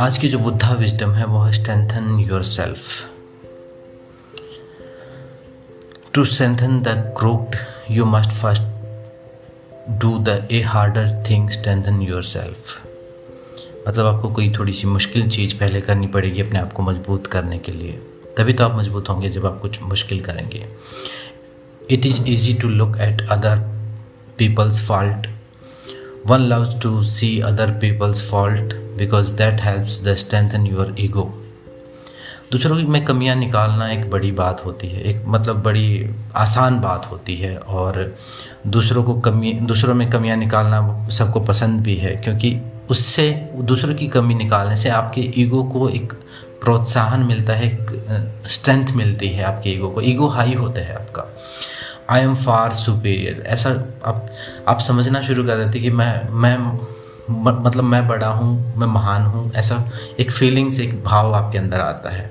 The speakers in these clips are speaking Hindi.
आज की जो बुद्धा विजडम है, वो है strengthen yourself to strengthen the crooked you must first do the a harder thing strengthen yourself मतलब आपको कोई थोड़ी सी मुश्किल चीज़ पहले करनी पड़ेगी अपने आप को मज़बूत करने के लिए। तभी तो आप मज़बूत होंगे जब आप कुछ मुश्किल करेंगे। It is easy to look at other people's fault one loves to see other people's fault because that helps the strengthen your ego दूसरों में कमियाँ निकालना एक बड़ी बात होती है, एक मतलब बड़ी आसान बात होती है और दूसरों को कमी, दूसरों में कमियाँ निकालना सबको पसंद भी है क्योंकि उससे, दूसरों की कमी निकालने से आपके ईगो को एक प्रोत्साहन मिलता है, एक स्ट्रेंथ मिलती है आपके ईगो को। ईगो हाई होता है आपका। आई एम फार सुपीरियर ऐसा आप आप समझना शुरू कर देते कि मैं मैं मतलब मैं बड़ा हूँ, मैं महान हूँ, ऐसा एक फीलिंग्स एक भाव आपके अंदर आता है।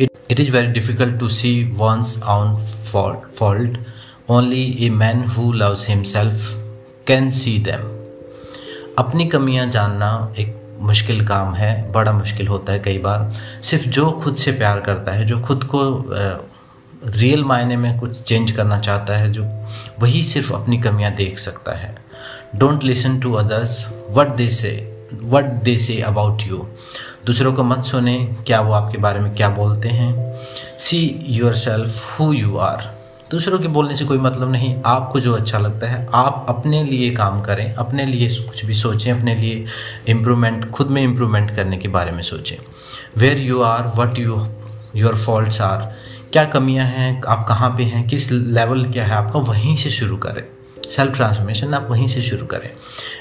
It it is very difficult to see one's own fault only a man who loves himself can see them अपनी कमियाँ जानना एक मुश्किल काम है, बड़ा मुश्किल होता है कई बार। सिर्फ़ जो खुद से प्यार करता है, जो खुद को रियल मायने में कुछ चेंज करना चाहता है जो वही सिर्फ़ अपनी कमियाँ देख सकता है। Don't listen to others what they say what they say about you दूसरों को मत सुने क्या वो आपके बारे में क्या बोलते हैं। See yourself who you are दूसरों के बोलने से कोई मतलब नहीं। आपको जो अच्छा लगता है, आप अपने लिए काम करें, अपने लिए कुछ भी सोचें, अपने लिए इम्प्रूवमेंट खुद में इम्प्रूवमेंट करने के बारे में सोचें। Where you are what you your faults are क्या कमियाँ हैं, आप कहाँ पे हैं, किस लेवल क्या है, आपका वहीं से शुरू करें। सेल्फ ट्रांसफॉर्मेशन आप वहीं से शुरू करें।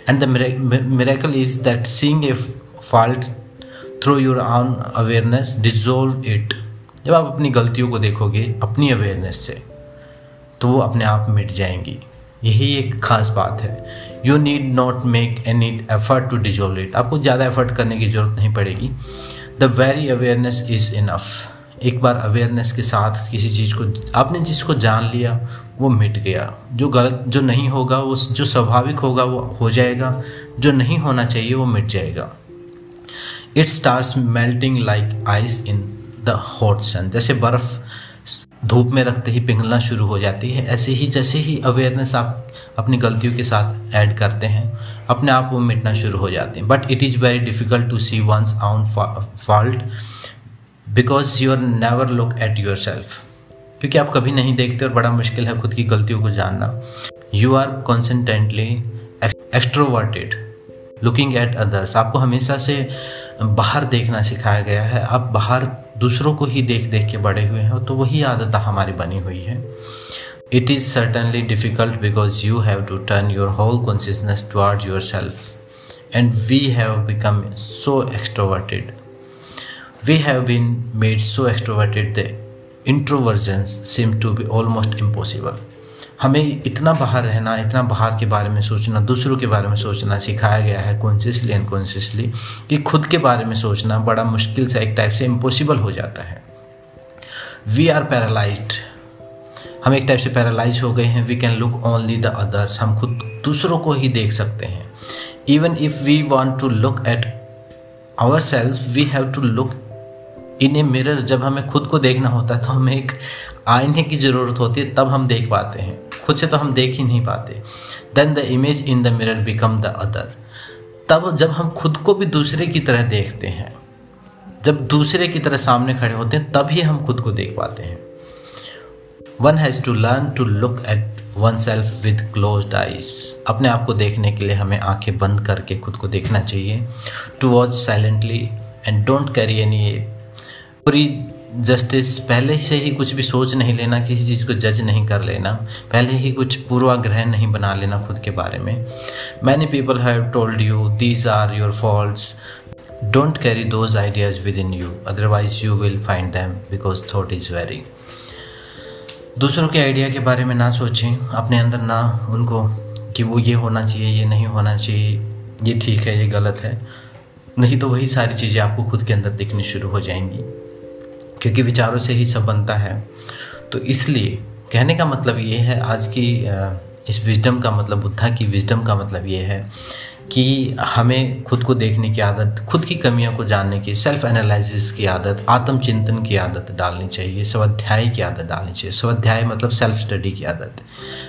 And the miracle is that seeing a fault through your own awareness dissolve it जब आप अपनी गलतियों को देखोगे, अपनी अवेयरनेस से तो वो अपने आप मिट जाएँगी। यही एक खास बात है। You need not make any effort to dissolve it आपको ज़्यादा एफर्ट करने की ज़रूरत नहीं पड़ेगी। The very awareness is enough एक बार अवेयरनेस के साथ किसी चीज़ को, आपने जिसको जान लिया, वो मिट गया। जो गलत, जो नहीं होगा, वो जो स्वाभाविक होगा, वो हो जाएगा। जो नहीं होना चाहिए, वो मिट जाएगा। It starts melting like ice in the hot sun जैसे बर्फ़ धूप में रखते ही पिघलना शुरू हो जाती है। ऐसे ही, जैसे ही अवेयरनेस आप अपनी गलतियों के साथ ऐड करते हैं, अपने आप वो मिटना शुरू हो जाते हैं। But it is very difficult to see one's own fault because you are never look at yourself क्योंकि आप कभी नहीं देखते और बड़ा मुश्किल है खुद की गलतियों को जानना। You are constantly extroverted looking at others आपको हमेशा से बाहर देखना सिखाया गया है। आप बाहर दूसरों को ही देख देख के बड़े हुए हैं तो वही आदत हमारी बनी हुई है। It is certainly difficult because you have to turn your whole consciousness toward yourself and we have become so extroverted we have been made so extroverted that introversions seem to be almost impossible. हमें इतना बाहर रहना, इतना बाहर के बारे में सोचना, दूसरों के बारे में सोचना सिखाया गया है कॉन्शियसली अनकॉन्शियसली कि खुद के बारे में सोचना बड़ा मुश्किल से एक टाइप से इम्पॉसिबल हो जाता है। वी आर पैरालाइज हम एक टाइप से पैरालाइज हो गए हैं। We can look only the others हम खुद दूसरों को ही देख सकते हैं। Even if we want to look at our self we have to look in a mirror जब हमें खुद को देखना होता है तो हमें एक आईने की ज़रूरत होती है, तब हम देख पाते हैं। खुद से तो हम देख ही नहीं पाते। Then the image in the mirror become the other तब जब हम खुद को भी दूसरे की तरह देखते हैं, जब दूसरे की तरह सामने खड़े होते हैं, तभी हम खुद को देख पाते हैं। One has to learn to look at one self with close eyes अपने आप को देखने के लिए हमें आँखें बंद करके खुद को देखना चाहिए। To watch silently and don't carry any prejudice पहले से ही कुछ भी सोच नहीं लेना, किसी चीज़ को जज नहीं कर लेना, पहले ही कुछ पूर्वाग्रह नहीं बना लेना खुद के बारे में। Many people have told you these are your faults don't carry those ideas with in you otherwise you will find them because thought is very दूसरों के आइडिया के बारे में ना सोचें, अपने अंदर ना उनको कि वो ये होना चाहिए, ये नहीं होना चाहिए, ये ठीक है, ये गलत है। नहीं तो वही सारी चीज़ें आपको खुद के अंदर दिखनी शुरू हो जाएँगी। क्योंकि विचारों से ही सब बनता है। तो इसलिए कहने का मतलब ये है, आज की इस विजडम का मतलब बुद्धा की विजडम का मतलब ये है कि हमें खुद को देखने की आदत, खुद की कमियों को जानने की सेल्फ एनालिसिस की आदत, आत्मचिंतन की आदत डालनी चाहिए, स्वाध्याय की आदत डालनी चाहिए। स्वाध्याय मतलब सेल्फ स्टडी की आदत।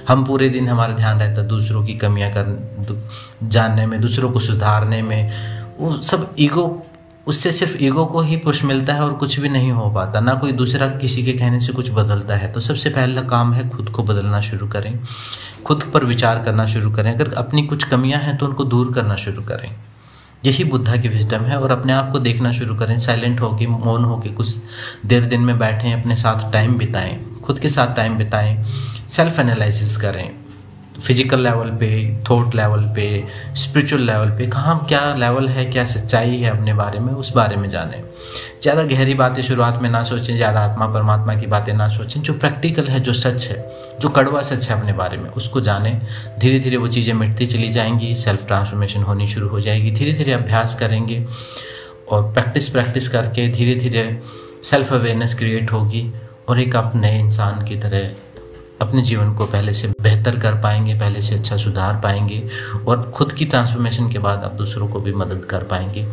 हम पूरे दिन हमारा ध्यान रहता है दूसरों की कमियाँ कर जानने में, दूसरों को सुधारने में, वो सब ईगो उससे सिर्फ़ ईगो को ही पुश मिलता है और कुछ भी नहीं हो पाता। ना कोई दूसरा किसी के कहने से कुछ बदलता है। तो सबसे पहला काम है खुद को बदलना शुरू करें। खुद पर विचार करना शुरू करें। अगर अपनी कुछ कमियाँ हैं तो उनको दूर करना शुरू करें। यही बुद्धा की विजडम है और अपने आप को देखना शुरू करें। साइलेंट होके, मौन होके, कुछ देर दिन में बैठें, अपने साथ टाइम बिताएँ। खुद के साथ टाइम बिताएँ। सेल्फ एनालिसिस करें। फ़िज़िकल लेवल पे थॉट लेवल पे स्पिरिचुअल लेवल पे, कहाँ क्या लेवल है, क्या सच्चाई है अपने बारे में, उस बारे में जानें। ज़्यादा गहरी बातें शुरुआत में ना सोचें, ज़्यादा आत्मा परमात्मा की बातें ना सोचें, जो प्रैक्टिकल है, जो सच है, जो कड़वा सच है अपने बारे में, उसको जानें। धीरे धीरे वो चीज़ें मिटती चली जाएँगी सेल्फ ट्रांसफॉर्मेशन होनी शुरू हो जाएगी धीरे धीरे अभ्यास करेंगे और प्रैक्टिस प्रैक्टिस करके धीरे धीरे सेल्फ अवेयरनेस क्रिएट होगी और एक आप नए इंसान की तरह अपने जीवन को पहले से बेहतर कर पाएँगे पहले से अच्छा सुधार पाएँगे और खुद की ट्रांसफॉर्मेशन के बाद आप दूसरों को भी मदद कर पाएँगे।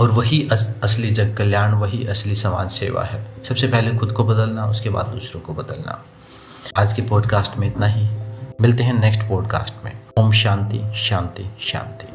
और वही अस, असली जग कल्याण वही असली समाज सेवा है। सबसे पहले खुद को बदलना उसके बाद दूसरों को बदलना। आज के पॉडकास्ट में इतना ही। मिलते हैं नेक्स्ट पॉडकास्ट में। ओम शांति शांति शांति।